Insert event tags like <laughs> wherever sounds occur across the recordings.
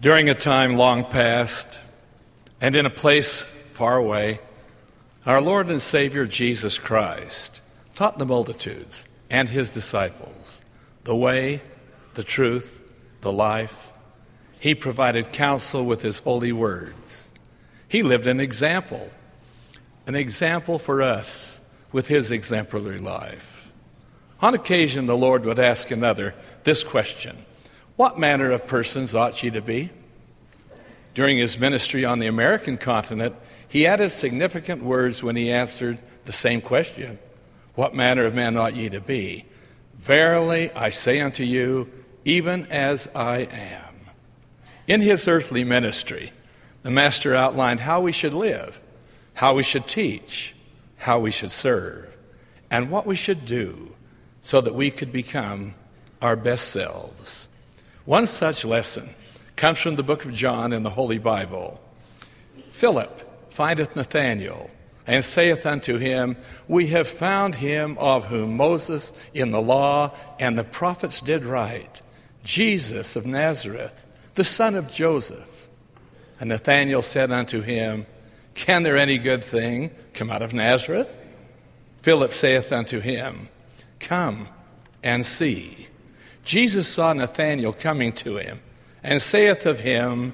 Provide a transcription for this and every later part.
During a time long past and in a place far away, our Lord and Savior Jesus Christ taught the multitudes and his disciples the way, the truth, the life. He provided counsel with his holy words. He lived an example, an example for us with his exemplary life. On occasion, the Lord would ask another this question What manner of persons ought ye to be? During his ministry on the American continent, he added significant words when he answered the same question What manner of men ought ye to be? Verily, I say unto you, even as I am. In his earthly ministry, the Master outlined how we should live, how we should teach, how we should serve, and what we should do so that we could become our best selves. One such lesson comes from the book of John in the Holy Bible. Philip findeth Nathanael and saith unto him, We have found him of whom Moses in the law and the prophets did write, Jesus of Nazareth, the son of Joseph. And Nathanael said unto him, Can there any good thing come out of Nazareth? Philip saith unto him, Come and see. Jesus saw Nathanael coming to him and saith of him,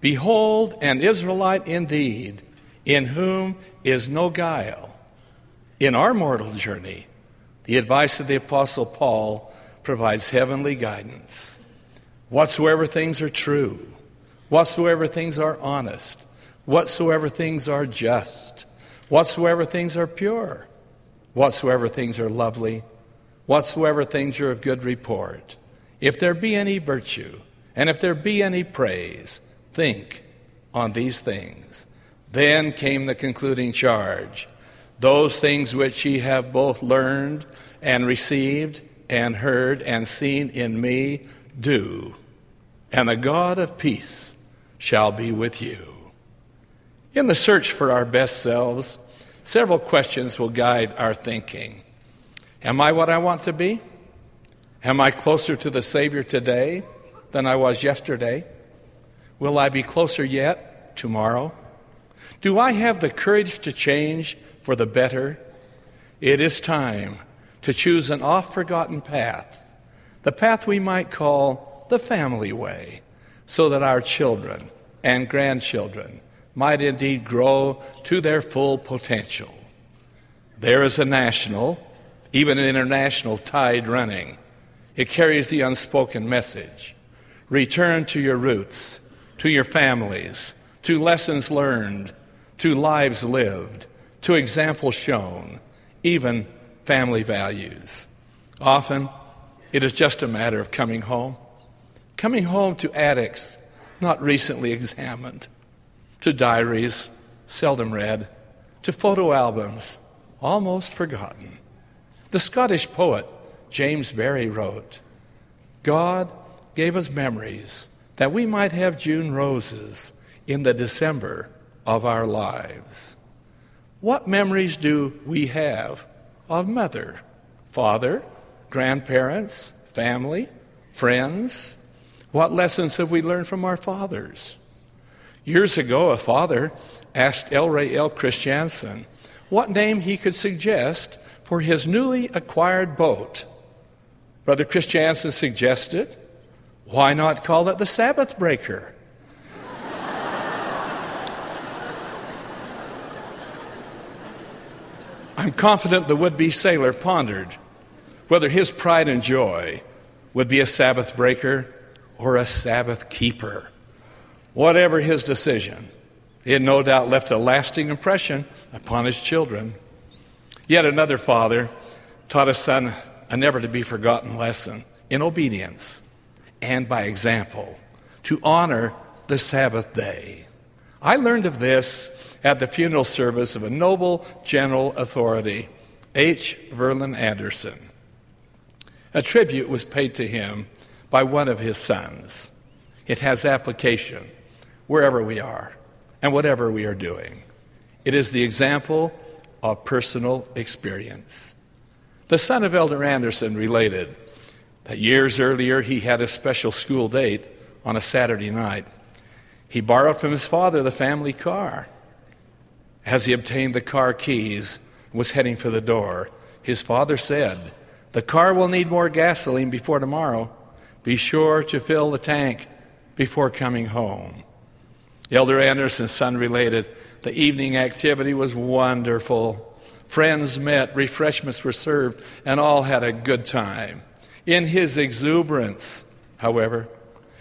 Behold, an Israelite indeed, in whom is no guile. In our mortal journey, the advice of the Apostle Paul provides heavenly guidance. Whatsoever things are true, whatsoever things are honest, whatsoever things are just, whatsoever things are pure, whatsoever things are lovely, whatsoever things are of good report, if there be any virtue, and if there be any praise, think on these things. Then came the concluding charge those things which ye have both learned and received and heard and seen in me, do, and the God of peace shall be with you. In the search for our best selves, several questions will guide our thinking. Am I what I want to be? Am I closer to the Savior today? than I was yesterday? Will I be closer yet tomorrow? Do I have the courage to change for the better? It is time to choose an oft forgotten path, the path we might call the family way, so that our children and grandchildren might indeed grow to their full potential. There is a national, even an international tide running. It carries the unspoken message Return to your roots, to your families, to lessons learned, to lives lived, to examples shown, even family values. Often, it is just a matter of coming home. Coming home to attics not recently examined, to diaries seldom read, to photo albums almost forgotten. The Scottish poet James Barrie wrote God gave us memories that we might have June roses in the December of our lives. What memories do we have of mother, father, grandparents, family, friends? What lessons have we learned from our fathers? Years ago, a father asked ElRay L. Christiansen what name he could suggest for his newly acquired boat. Brother Christiansen suggested why not call it the Sabbath breaker? <laughs> I'm confident the would be sailor pondered whether his pride and joy would be a Sabbath breaker or a Sabbath keeper. Whatever his decision, it no doubt left a lasting impression upon his children. Yet another father taught his son a never to be forgotten lesson in obedience and by example to honor the Sabbath day. I learned of this at the funeral service of a noble general authority, H. Verlin Andersen. A tribute was paid to him by one of his sons. It has application wherever we are and whatever we are doing. It is the example of personal experience. The son of Elder Andersen related that years earlier he had a special school date on a Saturday night. He borrowed from his father the family car. As he obtained the car keys and was heading for the door, his father said, The car will need more gasoline before tomorrow. Be sure to fill the tank before coming home. Elder Andersen's son related, The evening activity was wonderful. Friends met, refreshments were served, and all had a good time. In his exuberance, however,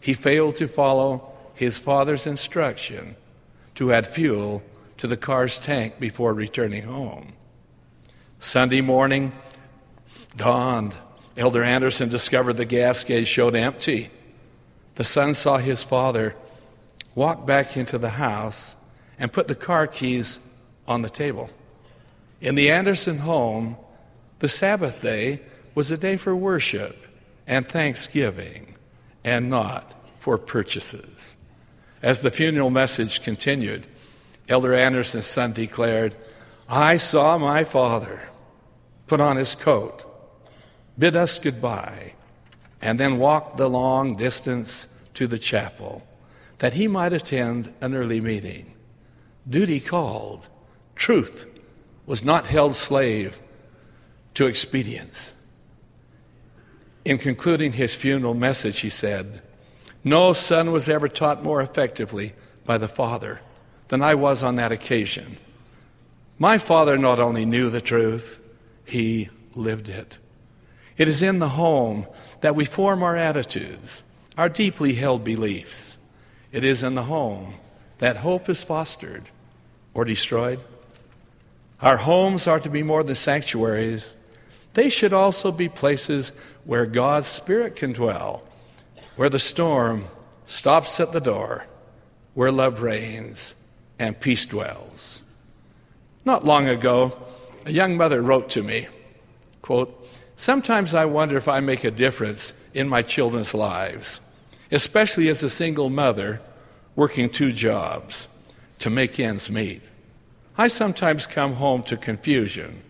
he failed to follow his father's instruction to add fuel to the car's tank before returning home. Sunday morning dawned. Elder Andersen discovered the gas gauge showed empty. The son saw his father walk back into the house and put the car keys on the table. In the Andersen home, the Sabbath day was a day for worship and thanksgiving and not for purchases. As the funeral message continued, Elder Andersen's son declared, I saw my father put on his coat, bid us goodbye, and then walk the long distance to the chapel that he might attend an early meeting. Duty called, truth was not held slave to expedience. In concluding his funeral message, he said, No son was ever taught more effectively by the father than I was on that occasion. My father not only knew the truth, he lived it. It is in the home that we form our attitudes, our deeply held beliefs. It is in the home that hope is fostered or destroyed. Our homes are to be more than sanctuaries. They should also be places where God's Spirit can dwell, where the storm stops at the door, where love reigns and peace dwells. Not long ago, a young mother wrote to me, quote, Sometimes I wonder if I make a difference in my children's lives, especially as a single mother working two jobs to make ends meet. I sometimes come home to confusion,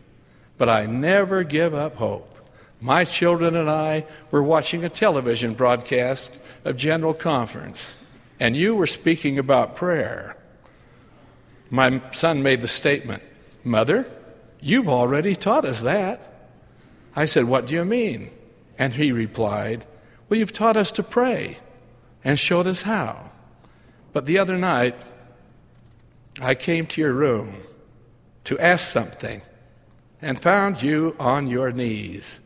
but I never give up hope. My children and I were watching a television broadcast of General Conference, and you were speaking about prayer. My son made the statement, Mother, you've already taught us that. I said, What do you mean? And he replied, Well, you've taught us to pray and showed us how. But the other night, I came to your room to ask something and found you on your knees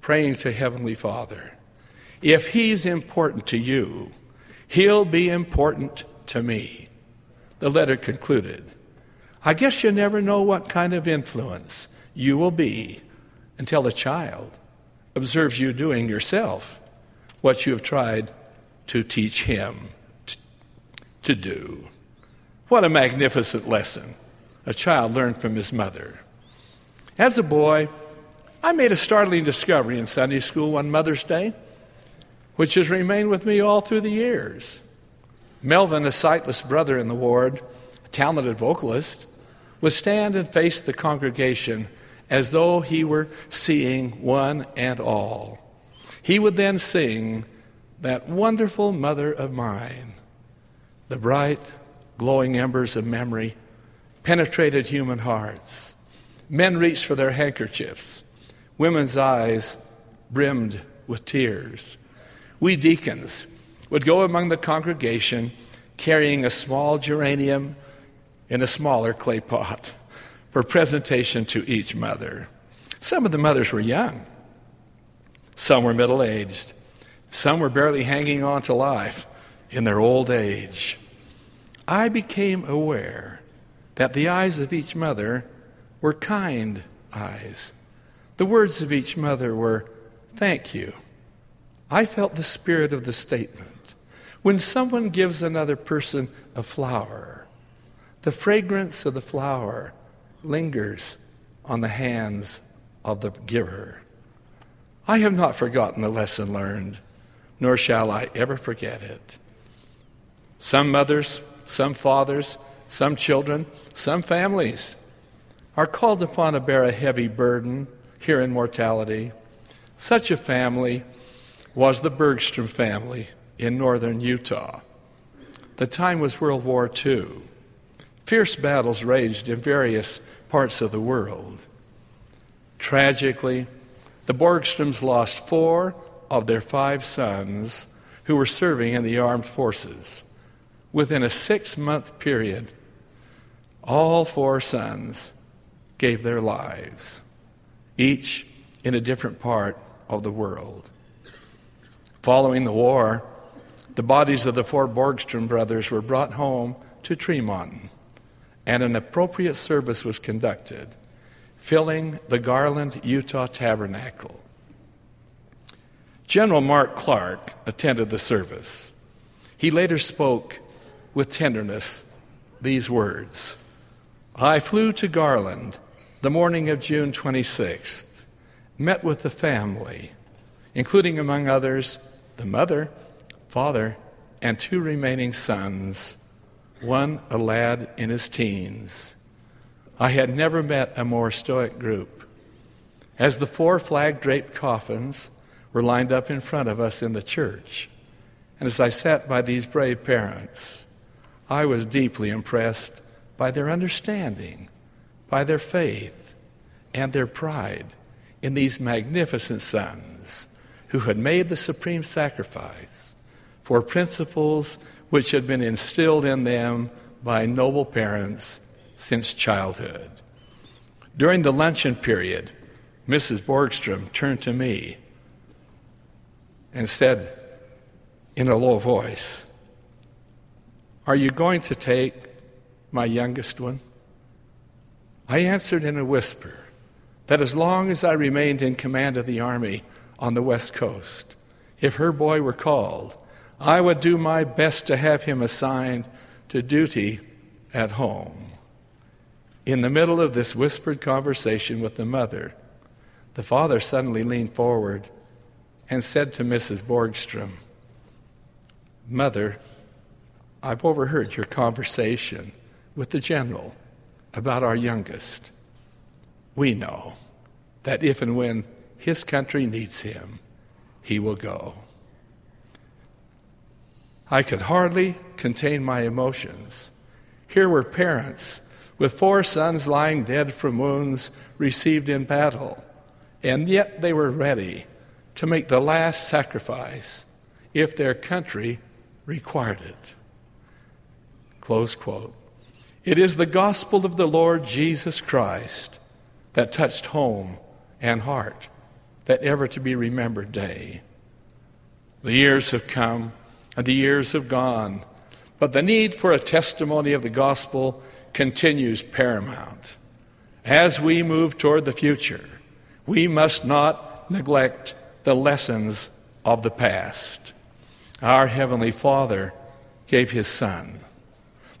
praying to Heavenly Father. If He's important to you, He'll be important to me. The letter concluded I guess you never know what kind of influence you will be until a child observes you doing yourself what you have tried to teach him to do. What a magnificent lesson a child learned from his mother. As a boy, I made a startling discovery in Sunday school one Mother's Day, which has remained with me all through the years. Melvin, a sightless brother in the ward, a talented vocalist, would stand and face the congregation as though he were seeing one and all. He would then sing, That wonderful mother of mine, the bright, glowing embers of memory penetrated human hearts. Men reached for their handkerchiefs. Women's eyes brimmed with tears. We deacons would go among the congregation carrying a small geranium in a smaller clay pot for presentation to each mother. Some of the mothers were young, some were middle aged, some were barely hanging on to life in their old age. I became aware that the eyes of each mother were kind eyes. The words of each mother were, Thank you. I felt the spirit of the statement. When someone gives another person a flower, the fragrance of the flower lingers on the hands of the giver. I have not forgotten the lesson learned, nor shall I ever forget it. Some mothers, some fathers, some children, some families are called upon to bear a heavy burden here in mortality. Such a family was the Borgstrom family in northern Utah. The time was World War II. Fierce battles raged in various parts of the world. Tragically, the Borgstroms lost four of their five sons who were serving in the armed forces. Within a six month period, all four sons gave their lives, each in a different part of the world. Following the war, the bodies of the four Borgstrom brothers were brought home to Tremont, and an appropriate service was conducted, filling the Garland, Utah Tabernacle. General Mark Clark attended the service. He later spoke with tenderness these words I flew to Garland the morning of June 26th, met with the family, including, among others, the mother, father, and two remaining sons, one a lad in his teens. I had never met a more stoic group. As the four flag draped coffins were lined up in front of us in the church. And as I sat by these brave parents, I was deeply impressed by their understanding, by their faith, and their pride in these magnificent sons who had made the supreme sacrifice for principles which had been instilled in them by noble parents since childhood. During the luncheon period, Mrs. Borgstrom turned to me and said in a low voice, Are you going to take my youngest one? I answered in a whisper that as long as I remained in command of the army on the West Coast, if her boy were called, I would do my best to have him assigned to duty at home. In the middle of this whispered conversation with the mother, the father suddenly leaned forward and said to Mrs. Borgstrom, Mother, I've overheard your conversation with the general about our youngest. We know that if and when his country needs him, he will go. I could hardly contain my emotions. Here were parents with four sons lying dead from wounds received in battle, and yet they were ready to make the last sacrifice if their country required it. Close quote. It is the gospel of the Lord Jesus Christ that touched home and heart that ever to be remembered day. The years have come and the years have gone, but the need for a testimony of the gospel continues paramount. As we move toward the future, we must not neglect the lessons of the past. Our Heavenly Father gave His Son.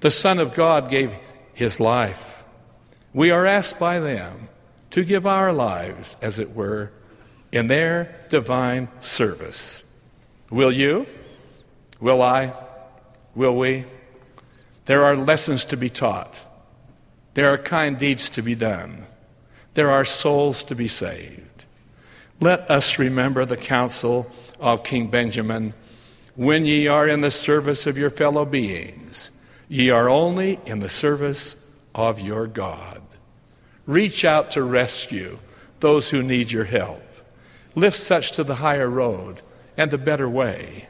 The Son of God gave His life. We are asked by them to give our lives, as it were, in their divine service. Will you? Will I? Will we? There are lessons to be taught. There are kind deeds to be done. There are souls to be saved. Let us remember the counsel of King Benjamin when ye are in the service of your fellow beings, ye are only in the service of your God. Reach out to rescue those who need your help. Lift such to the higher road and the better way.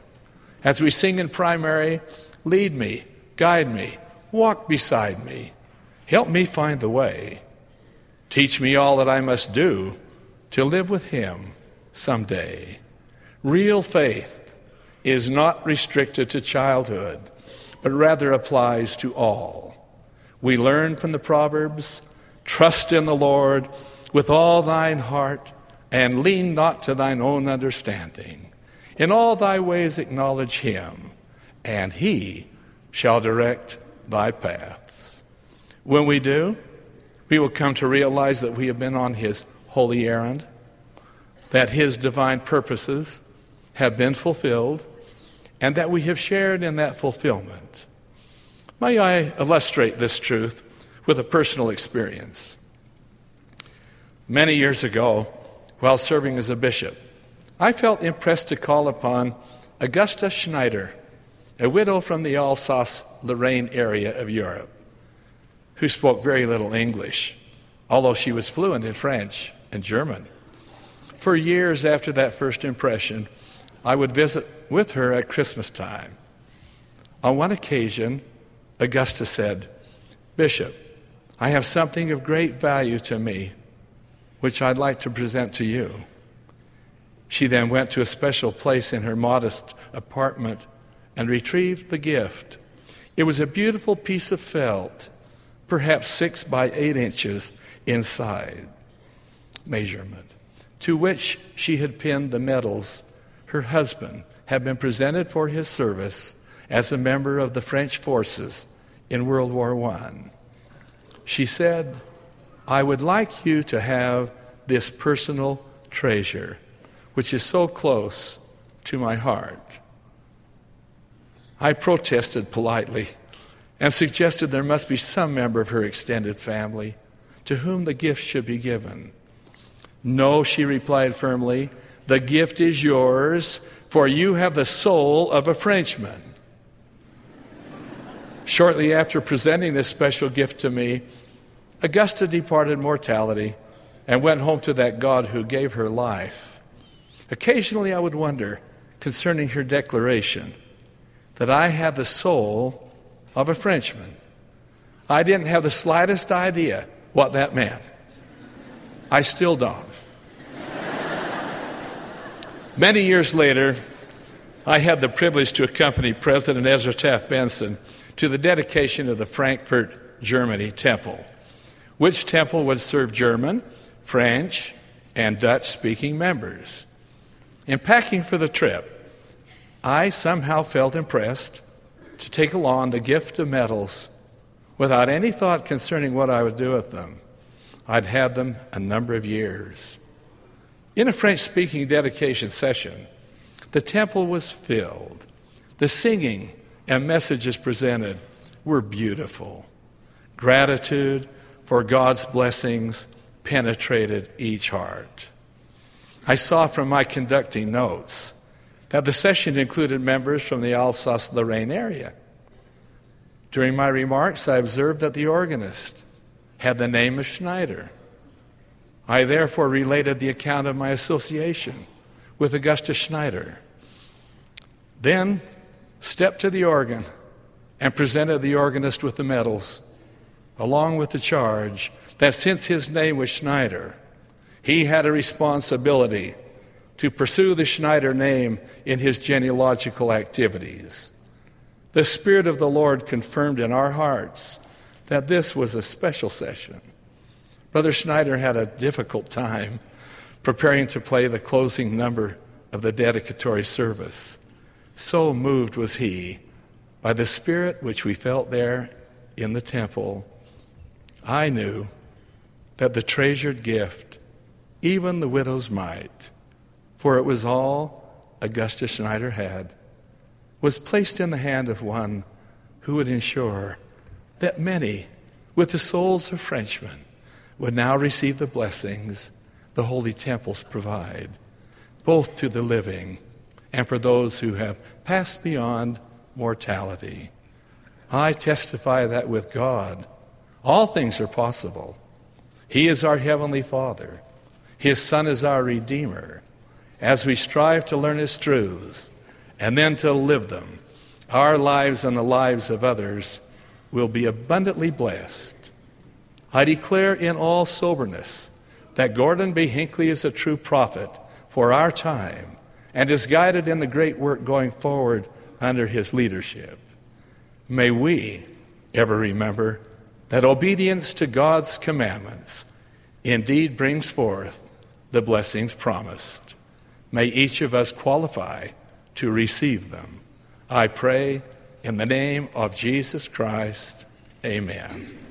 As we sing in primary, lead me, guide me, walk beside me, help me find the way. Teach me all that I must do to live with Him someday. Real faith is not restricted to childhood, but rather applies to all. We learn from the Proverbs trust in the Lord with all thine heart, and lean not to thine own understanding. In all thy ways acknowledge him, and he shall direct thy paths. When we do, we will come to realize that we have been on his holy errand, that his divine purposes have been fulfilled, and that we have shared in that fulfillment. May I illustrate this truth with a personal experience. Many years ago, while serving as a bishop, I felt impressed to call upon Augusta Schneider, a widow from the Alsace Lorraine area of Europe, who spoke very little English, although she was fluent in French and German. For years after that first impression, I would visit with her at Christmas time. On one occasion, Augusta said, Bishop, I have something of great value to me, which I'd like to present to you. She then went to a special place in her modest apartment and retrieved the gift. It was a beautiful piece of felt, perhaps six by eight inches inside measurement to which she had pinned the medals her husband had been presented for his service as a member of the French forces in World War I. She said, I would like you to have this personal treasure, which is so close to my heart. I protested politely and suggested there must be some member of her extended family to whom the gift should be given. No, she replied firmly, the gift is yours, for you have the soul of a Frenchman. Shortly after presenting this special gift to me, Augusta departed mortality and went home to that God who gave her life. Occasionally, I would wonder concerning her declaration that I had the soul of a Frenchman. I didn't have the slightest idea what that meant. I still don't. Many years later, I had the privilege to accompany President Ezra Taft Benson to the dedication of the Frankfurt, Germany temple, which temple would serve German, French, and Dutch speaking members. In packing for the trip, I somehow felt impressed to take along the gift of medals without any thought concerning what I would do with them. I'd had them a number of years. In a French speaking dedication session, the temple was filled. The singing and messages presented were beautiful. Gratitude for God's blessings penetrated each heart. I saw from my conducting notes that the session included members from the Alsace Lorraine area. During my remarks, I observed that the organist had the name of Schneider. I therefore related the account of my association with Augusta Schneider. Then stepped to the organ and presented the organist with the medals, along with the charge that since his name was Schneider, he had a responsibility to pursue the Schneider name in his genealogical activities. The Spirit of the Lord confirmed in our hearts that this was a special session Brother Schneider had a difficult time preparing to play the closing number of the dedicatory service. So moved was he by the spirit which we felt there in the temple. I knew that the treasured gift, even the widow's mite, for it was all Augusta Schneider had, was placed in the hand of one who would ensure that many, with the souls of Frenchmen, would now receive the blessings the holy temples provide, both to the living and for those who have passed beyond mortality. I testify that with God, all things are possible. He is our Heavenly Father, His Son is our Redeemer. As we strive to learn His truths and then to live them, our lives and the lives of others will be abundantly blessed. I declare in all soberness that Gordon B. Hinckley is a true prophet for our time and is guided in the great work going forward under his leadership. May we ever remember that obedience to God's commandments indeed brings forth the blessings promised. May each of us qualify to receive them. I pray in the name of Jesus Christ. Amen.